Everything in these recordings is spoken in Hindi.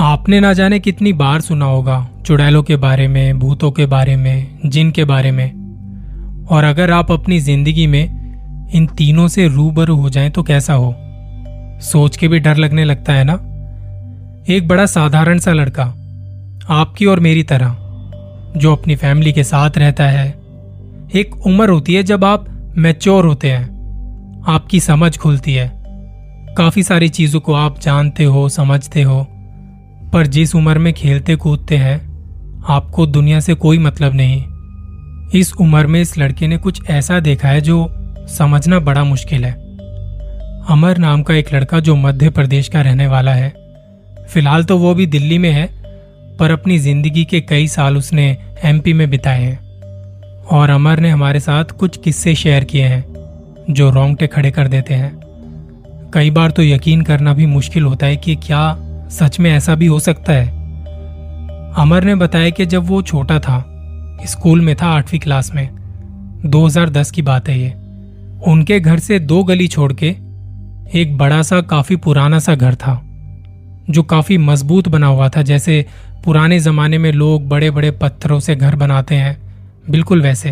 आपने ना जाने कितनी बार सुना होगा चुड़ैलों के बारे में, भूतों के बारे में, जिन के बारे में। और अगर आप अपनी ज़िंदगी में इन तीनों से रूबरू हो जाएँ तो कैसा हो? सोच के भी डर लगने लगता है ना? एक बड़ा साधारण सा लड़का, आपकी और मेरी तरह, जो अपनी फैमिली के साथ रहता है। एक उम्र होती है जब आप मैच्योर होते हैं, आपकी समझ खुलती है। काफ़ी सारी चीज़ों को आप जानते हो, समझते हो। पर जिस उम्र में खेलते कूदते हैं, आपको दुनिया से कोई मतलब नहीं। इस उम्र में इस लड़के ने कुछ ऐसा देखा है जो समझना बड़ा मुश्किल है। अमर नाम का एक लड़का जो मध्य प्रदेश का रहने वाला है। फ़िलहाल तो वो भी दिल्ली में है, पर अपनी ज़िंदगी के कई साल उसने एमपी में बिताए हैं। और अमर ने हमारे साथ कुछ किस्से शेयर किए हैं, जो रोंगटे खड़े कर देते हैं। कई बार तो यकीन करना भी मुश्किल होता है कि क्या सच में ऐसा भी हो सकता है। अमर ने बताया कि जब वो छोटा था, स्कूल में था आठवीं क्लास में 2010 की बात है ये। उनके घर से दो गली छोड़ के एक बड़ा सा काफ़ी पुराना सा घर था, जो काफ़ी मज़बूत बना हुआ था। जैसे पुराने जमाने में लोग बड़े बड़े पत्थरों से घर बनाते हैं, बिल्कुल वैसे।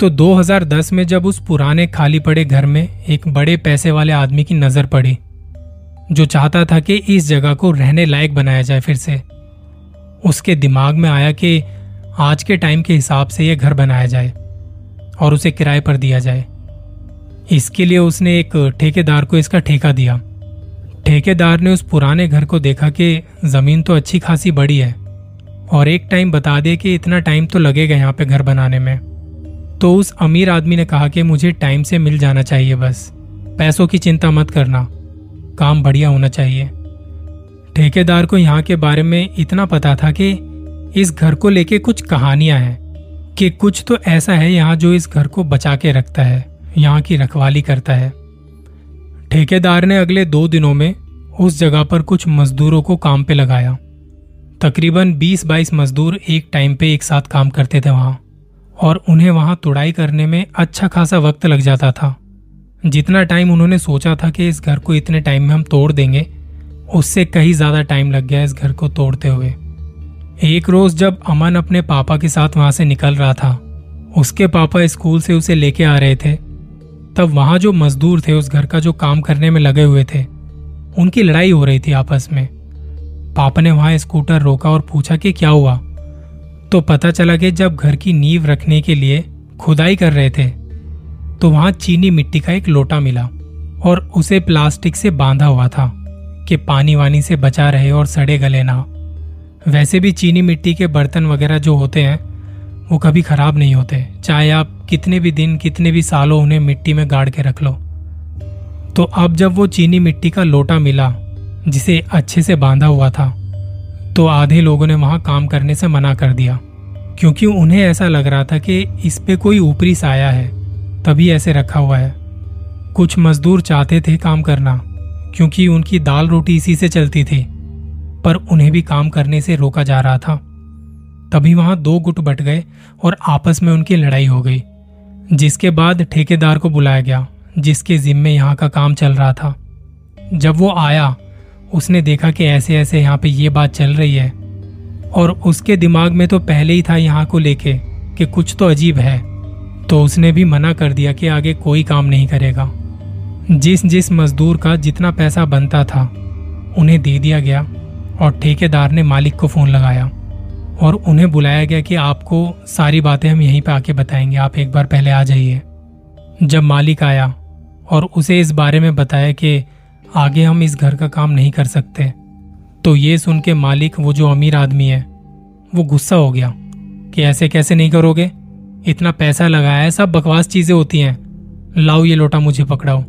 तो 2010 में जब उस पुराने खाली पड़े घर में एक बड़े पैसे वाले आदमी की नज़र पड़ी जो चाहता था कि इस जगह को रहने लायक बनाया जाए फिर से। उसके दिमाग में आया कि आज के टाइम के हिसाब से यह घर बनाया जाए और उसे किराए पर दिया जाए। इसके लिए उसने एक ठेकेदार को इसका ठेका दिया। ठेकेदार ने उस पुराने घर को देखा कि ज़मीन तो अच्छी खासी बड़ी है और एक टाइम बता दे कि इतना टाइम तो लगेगा यहाँ पे घर बनाने में। तो उस अमीर आदमी ने कहा कि मुझे टाइम से मिल जाना चाहिए बस। पैसों की चिंता मत करना। काम बढ़िया होना चाहिए। ठेकेदार को यहाँ के बारे में इतना पता था कि इस घर को लेके कुछ कहानियाँ हैं, कि कुछ तो ऐसा है यहाँ जो इस घर को बचा के रखता है, यहाँ की रखवाली करता है। ठेकेदार ने अगले दो दिनों में उस जगह पर कुछ मजदूरों को काम पे लगाया। तकरीबन 20-22 मजदूर एक टाइम पे एक साथ काम करते थे वहाँ, और उन्हें वहाँ तुड़ाई करने में अच्छा खासा वक्त लग जाता था। जितना टाइम उन्होंने सोचा था कि इस घर को इतने टाइम में हम तोड़ देंगे, उससे कहीं ज़्यादा टाइम लग गया इस घर को तोड़ते हुए। एक रोज जब अमन अपने पापा के साथ वहाँ से निकल रहा था, उसके पापा स्कूल से उसे लेके आ रहे थे, तब वहाँ जो मजदूर थे, उस घर का जो काम करने में लगे हुए थे, उनकी लड़ाई हो रही थी आपस में। पापा ने वहाँ स्कूटर रोका और पूछा कि क्या हुआ? तो पता चला कि जब घर की नींव रखने के लिए खुदाई कर रहे थे तो वहाँ चीनी मिट्टी का एक लोटा मिला और उसे प्लास्टिक से बांधा हुआ था कि पानी वानी से बचा रहे और सड़े गले ना। वैसे भी चीनी मिट्टी के बर्तन वगैरह जो होते हैं, वो कभी खराब नहीं होते। चाहे आप कितने भी दिन, कितने भी सालों उन्हें मिट्टी में गाड़ के रख लो। तो अब जब वो चीनी मिट्टी का लोटा मिला, जिसे अच्छे से बांधा हुआ था तो आधे लोगों ने वहाँ काम करने से मना कर दिया। क्योंकि उन्हें ऐसा लग रहा था कि इस पे कोई ऊपरी साया है। तभी ऐसे रखा हुआ है। कुछ मजदूर चाहते थे काम करना, क्योंकि उनकी दाल रोटी इसी से चलती थी, पर उन्हें भी काम करने से रोका जा रहा था। तभी वहाँ दो गुट बट गए और आपस में उनकी लड़ाई हो गई, जिसके बाद ठेकेदार को बुलाया गया, जिसके जिम्मे यहाँ का काम चल रहा था। जब वो आया, उसने देखा कि ऐसे ऐसे यहाँ पे ये बात चल रही है, और उसके दिमाग में तो पहले ही था यहाँ को लेके कि कुछ तो अजीब है। तो उसने भी मना कर दिया कि आगे कोई काम नहीं करेगा। जिस जिस मजदूर का जितना पैसा बनता था, उन्हें दे दिया गया और ठेकेदार ने मालिक को फ़ोन लगाया और उन्हें बुलाया गया कि आपको सारी बातें हम यहीं पर आके बताएँगे, आप एक बार पहले आ जाइए। जब मालिक आया और उसे इस बारे में बताया कि आगे हम इस घर का काम नहीं कर सकते तो ये सुन के मालिक, वो जो अमीर आदमी है, वो गुस्सा हो गया कि ऐसे कैसे नहीं करोगे? इतना पैसा लगाया है, सब बकवास चीज़ें होती हैं। लाओ ये लोटा मुझे पकड़ाओ।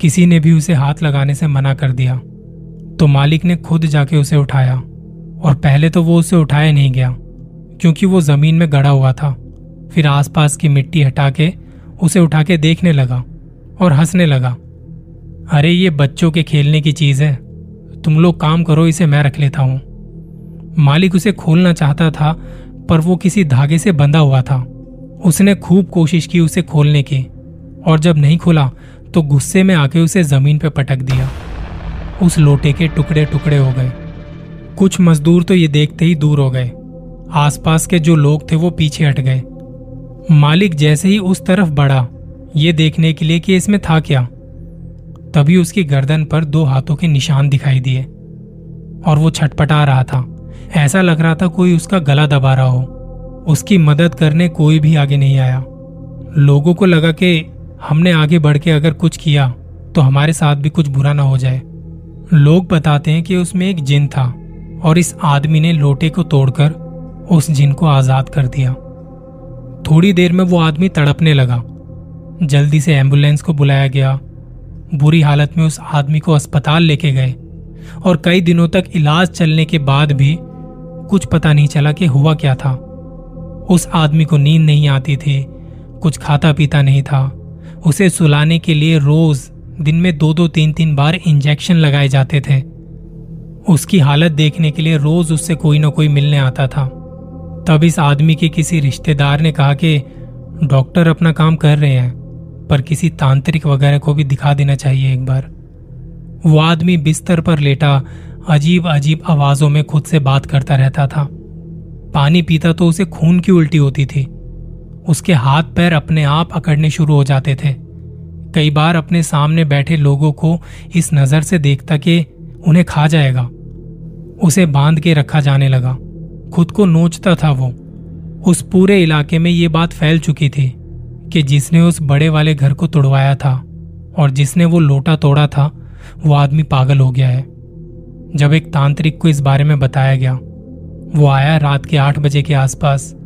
किसी ने भी उसे हाथ लगाने से मना कर दिया। तो मालिक ने खुद जाके उसे उठाया, और पहले तो वो उसे उठाया नहीं गया, क्योंकि वो ज़मीन में गड़ा हुआ था। फिर आसपास की मिट्टी हटा के उसे उठा के देखने लगा और हंसने लगा। अरे, ये बच्चों के खेलने की चीज़ है। तुम लोग काम करो, इसे मैं रख लेता हूँ। मालिक उसे खोलना चाहता था, पर वो किसी धागे से बंधा हुआ था। उसने खूब कोशिश की उसे खोलने की, और जब नहीं खुला तो गुस्से में आके उसे ज़मीन पर पटक दिया। उस लोटे के टुकड़े टुकड़े हो गए। कुछ मजदूर तो ये देखते ही दूर हो गए। आसपास के जो लोग थे वो पीछे हट गए। मालिक जैसे ही उस तरफ़ बढ़ा, ये देखने के लिए कि इसमें था क्या, तभी उसकी गर्दन पर दो हाथों के निशान दिखाई दिए, और वो छटपटा रहा था। ऐसा लग रहा था कोई उसका गला दबा रहा हो। उसकी मदद करने कोई भी आगे नहीं आया। लोगों को लगा कि हमने आगे बढ़ के अगर कुछ किया तो हमारे साथ भी कुछ बुरा ना हो जाए। लोग बताते हैं कि उसमें एक जिन था और इस आदमी ने लोटे को तोड़कर उस जिन को आज़ाद कर दिया। थोड़ी देर में वो आदमी तड़पने लगा। जल्दी से एंबुलेंस को बुलाया गया। बुरी हालत में उस आदमी को अस्पताल लेके गए और कई दिनों तक इलाज चलने के बाद भी कुछ पता नहीं चला कि हुआ क्या था। उस आदमी को नींद नहीं आती थी। कुछ खाता पीता नहीं था। उसे सुलाने के लिए रोज दिन में दो दो तीन तीन बार इंजेक्शन लगाए जाते थे। उसकी हालत देखने के लिए रोज उससे कोई ना कोई मिलने आता था। तब इस आदमी के किसी रिश्तेदार ने कहा कि, डॉक्टर अपना काम कर रहे हैं, पर किसी तांत्रिक वगैरह को भी दिखा देना चाहिए एक बार। वो आदमी बिस्तर पर लेटा अजीब अजीब आवाजों में खुद से बात करता रहता था। पानी पीता तो उसे खून की उल्टी होती थी। उसके हाथ पैर अपने आप अकड़ने शुरू हो जाते थे। कई बार अपने सामने बैठे लोगों को इस नज़र से देखता कि उन्हें खा जाएगा। उसे बाँध के रखा जाने लगा। खुद को नोचता था वो। उस पूरे इलाके में ये बात फैल चुकी थी कि जिसने उस बड़े वाले घर को तोड़वाया था और जिसने वो लोटा तोड़ा था, वो आदमी पागल हो गया है। जब एक तांत्रिक को इस बारे में बताया गया वो आया रात के आठ बजे के आसपास।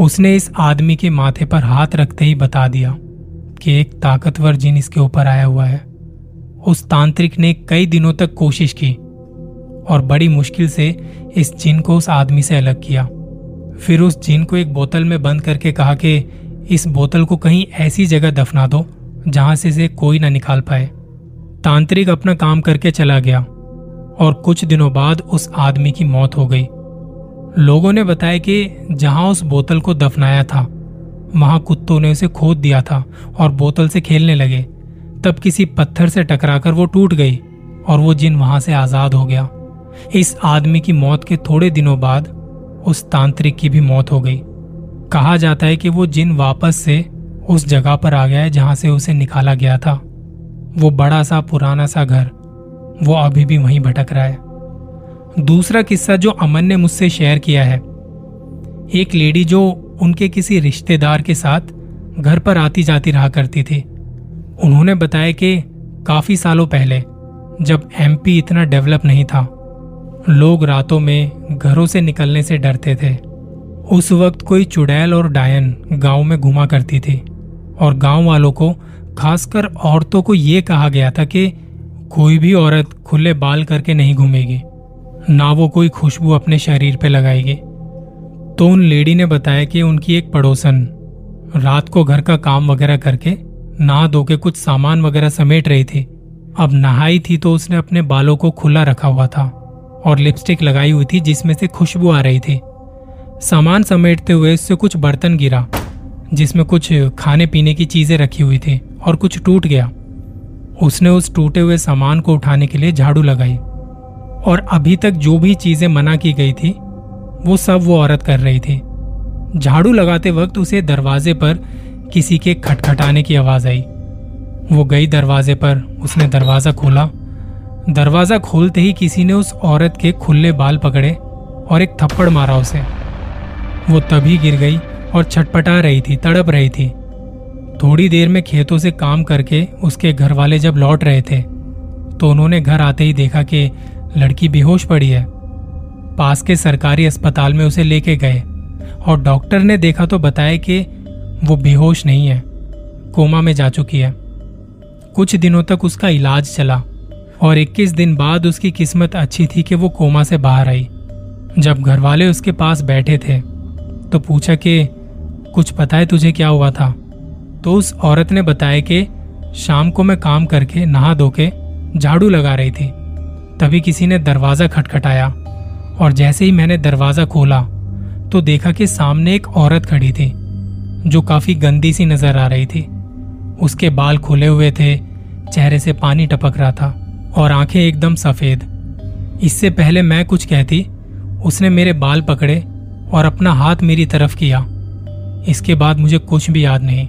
उसने इस आदमी के माथे पर हाथ रखते ही बता दिया कि एक ताकतवर जिन इसके ऊपर आया हुआ है। उस तांत्रिक ने कई दिनों तक कोशिश की और बड़ी मुश्किल से इस जिन को उस आदमी से अलग किया। फिर उस जिन को एक बोतल में बंद करके कहा कि, इस बोतल को कहीं ऐसी जगह दफना दो जहाँ से इसे कोई ना निकाल पाए। तांत्रिक अपना काम करके चला गया और कुछ दिनों बाद उस आदमी की मौत हो गई। लोगों ने बताया कि जहाँ उस बोतल को दफनाया था, वहाँ कुत्तों ने उसे खोद दिया था और बोतल से खेलने लगे। तब किसी पत्थर से टकराकर वो टूट गई और वो जिन वहाँ से आज़ाद हो गया। इस आदमी की मौत के थोड़े दिनों बाद उस तांत्रिक की भी मौत हो गई। कहा जाता है कि वो जिन वापस से उस जगह पर आ गया है जहाँ से उसे निकाला गया था, वो बड़ा सा पुराना सा घर, वो अभी भी वहीं भटक रहा है। दूसरा किस्सा जो अमन ने मुझसे शेयर किया है। एक लेडी जो उनके किसी रिश्तेदार के साथ घर पर आती जाती रहा करती थी। उन्होंने बताया कि काफ़ी सालों पहले जब एमपी इतना डेवलप नहीं था, लोग रातों में घरों से निकलने से डरते थे। उस वक्त कोई चुड़ैल और डायन गाँव में घुमा करती थी और गाँव वालों को, खासकर औरतों को ये कहा गया था कि कोई भी औरत खुले बाल करके नहीं घूमेगी। ना वो कोई खुशबू अपने शरीर पे लगाएगी। तो उन लेडी ने बताया कि उनकी एक पड़ोसन रात को घर का काम वगैरह करके नहा धो के कुछ सामान वगैरह समेट रही थी। अब नहाई थी तो उसने अपने बालों को खुला रखा हुआ था और लिपस्टिक लगाई हुई थी जिसमें से खुशबू आ रही थी। सामान समेटते हुए उससे कुछ बर्तन गिरा, जिसमें कुछ खाने पीने की चीज़ें रखी हुई थी और कुछ टूट गया। उसने उस टूटे हुए सामान को उठाने के लिए झाड़ू लगाई। और अभी तक जो भी चीज़ें मना की गई थी, वो सब वो औरत कर रही थी। झाड़ू लगाते वक्त उसे दरवाजे पर किसी के खटखटाने की आवाज़ आई। वो गई दरवाजे पर, उसने दरवाज़ा खोला। दरवाज़ा खोलते ही किसी ने उस औरत के खुले बाल पकड़े और एक थप्पड़ मारा उसे। वो तभी गिर गई और छटपटा रही थी, तड़प रही थी। थोड़ी देर में खेतों से काम करके उसके घर वाले जब लौट रहे थे तो उन्होंने घर आते ही देखा कि लड़की बेहोश पड़ी है। पास के सरकारी अस्पताल में उसे लेके गए और डॉक्टर ने देखा तो बताया कि वो बेहोश नहीं है, कोमा में जा चुकी है। कुछ दिनों तक उसका इलाज चला और 21 दिन बाद उसकी किस्मत अच्छी थी कि वो कोमा से बाहर आई। जब घर वाले उसके पास बैठे थे तो पूछा कि, कुछ पता है तुझे क्या हुआ था? तो उस औरत ने बताया कि शाम को मैं काम करके नहा धो के झाड़ू लगा रही थी। तभी किसी ने दरवाज़ा खटखटाया और जैसे ही मैंने दरवाज़ा खोला तो देखा कि सामने एक औरत खड़ी थी, जो काफ़ी गंदी सी नज़र आ रही थी। उसके बाल खुले हुए थे, चेहरे से पानी टपक रहा था और आँखें एकदम सफ़ेद। इससे पहले मैं कुछ कहती, उसने मेरे बाल पकड़े और अपना हाथ मेरी तरफ़ किया। इसके बाद मुझे कुछ भी याद नहीं।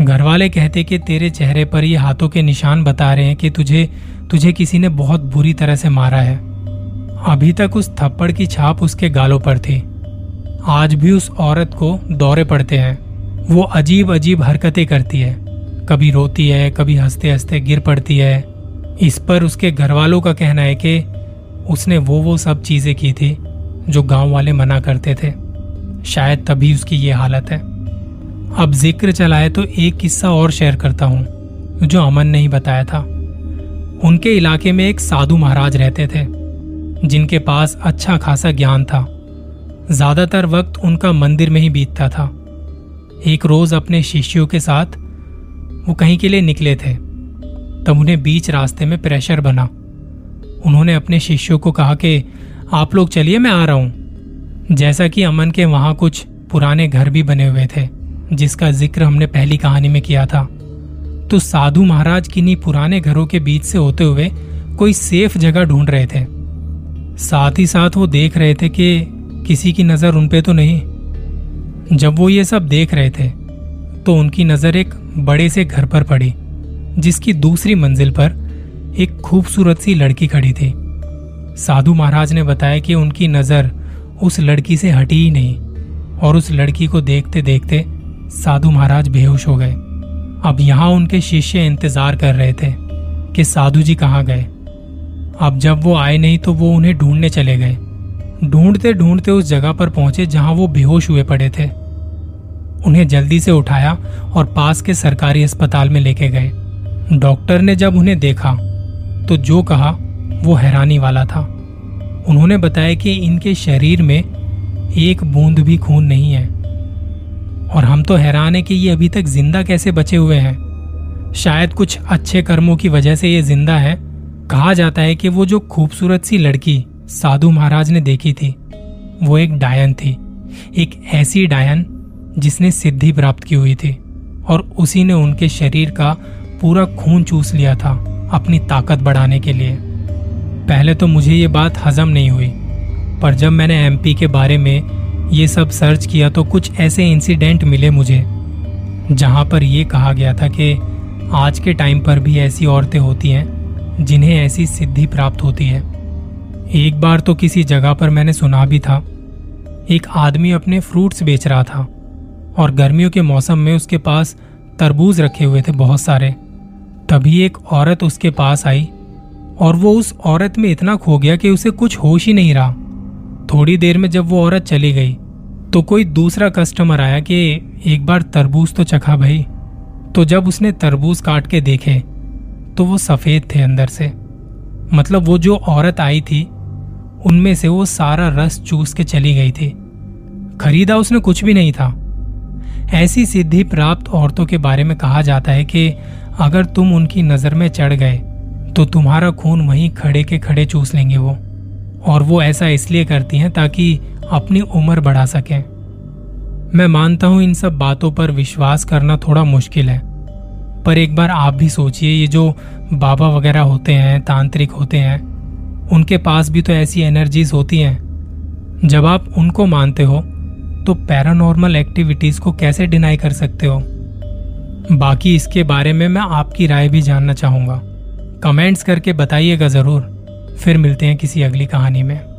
घर वाले कहते कि तेरे चेहरे पर ये हाथों के निशान बता रहे हैं कि तुझे तुझे किसी ने बहुत बुरी तरह से मारा है। अभी तक उस थप्पड़ की छाप उसके गालों पर थी। आज भी उस औरत को दौरे पड़ते हैं। वो अजीब अजीब हरकतें करती है। कभी रोती है, कभी हँसते हँसते गिर पड़ती है। इस पर उसके घर वालों का कहना है कि उसने वो वो सब चीज़ें की थी जो गाँव वाले मना करते थे। शायद तभी उसकी ये हालत है। अब ज़िक्र चलाए तो एक किस्सा और शेयर करता हूँ, जो अमन ने ही बताया था। उनके इलाके में एक साधु महाराज रहते थे, जिनके पास अच्छा खासा ज्ञान था। ज़्यादातर वक्त उनका मंदिर में ही बीतता था। एक रोज अपने शिष्यों के साथ वो कहीं के लिए निकले थे। तब उन्हें बीच रास्ते में प्रेशर बना। उन्होंने अपने शिष्यों को कहा कि, आप लोग चलिए, मैं आ रहा हूँ। जैसा कि अमन के वहाँ कुछ पुराने घर भी बने हुए थे। जिसका ज़िक्र हमने पहली कहानी में किया था। तो साधु महाराज किन्हीं पुराने घरों के बीच से होते हुए कोई सेफ़ जगह ढूंढ रहे थे। साथ ही साथ वो देख रहे थे कि किसी की नज़र उन पे तो नहीं। जब वो ये सब देख रहे थे तो उनकी नज़र एक बड़े से घर पर पड़ी, जिसकी दूसरी मंजिल पर एक खूबसूरत सी लड़की खड़ी थी। साधु महाराज ने बताया कि उनकी नज़र उस लड़की से हटी ही नहीं, और उस लड़की को देखते देखते साधु महाराज बेहोश हो गए। अब यहाँ उनके शिष्य इंतज़ार कर रहे थे कि साधु जी कहाँ गए। अब जब वो आए नहीं तो वो उन्हें ढूँढने चले गए। ढूंढते ढूंढते उस जगह पर पहुँचे जहाँ वो बेहोश हुए पड़े थे। उन्हें जल्दी से उठाया और पास के सरकारी अस्पताल में लेके गए। डॉक्टर ने जब उन्हें देखा तो जो कहा, वो हैरानी वाला था। उन्होंने बताया कि इनके शरीर में एक बूंद भी खून नहीं है। और हम तो हैरान है कि ये अभी तक ज़िंदा कैसे बचे हुए हैं। शायद कुछ अच्छे कर्मों की वजह से ये ज़िंदा है। कहा जाता है कि वो जो खूबसूरत सी लड़की साधु महाराज ने देखी थी, वो एक डायन थी। एक ऐसी डायन जिसने सिद्धि प्राप्त की हुई थी और उसी ने उनके शरीर का पूरा खून चूस लिया था अपनी ताकत बढ़ाने के लिए। पहले तो मुझे ये बात हजम नहीं हुई, पर जब मैंने एमपी के बारे में ये सब सर्च किया तो कुछ ऐसे इंसिडेंट मिले मुझे, जहाँ पर यह कहा गया था कि आज के टाइम पर भी ऐसी औरतें होती हैं, जिन्हें ऐसी सिद्धि प्राप्त होती है। एक बार तो किसी जगह पर मैंने सुना भी था, एक आदमी अपने फ्रूट्स बेच रहा था, और गर्मियों के मौसम में उसके पास तरबूज रखे हुए थे बहुत सारे। तभी एक औरत उसके पास आई, और वो उस औरत में इतना खो गया कि उसे कुछ होश ही नहीं रहा। थोड़ी देर में जब वो औरत चली गई तो कोई दूसरा कस्टमर आया कि, एक बार तरबूज तो चखा भाई। तो जब उसने तरबूज काट के देखे तो वो सफ़ेद थे अंदर से। मतलब वो जो औरत आई थी, उनमें से वो सारा रस चूस के चली गई थी। खरीदा उसने कुछ भी नहीं था। ऐसी सिद्धि प्राप्त औरतों के बारे में कहा जाता है कि, अगर तुम उनकी नज़र में चढ़ गए तो तुम्हारा खून वहीं खड़े के खड़े चूस लेंगे वो। और वो ऐसा इसलिए करती हैं ताकि अपनी उम्र बढ़ा सकें। मैं मानता हूँ इन सब बातों पर विश्वास करना थोड़ा मुश्किल है, पर एक बार आप भी सोचिए, ये जो बाबा वगैरह होते हैं, तांत्रिक होते हैं, उनके पास भी तो ऐसी एनर्जीज होती हैं। जब आप उनको मानते हो तो पैरानॉर्मल एक्टिविटीज़ को कैसे डिनाई कर सकते हो? बाकी इसके बारे में मैं आपकी राय भी जानना चाहूँगा। कमेंट्स करके बताइएगा ज़रूर। फिर मिलते हैं किसी अगली कहानी में।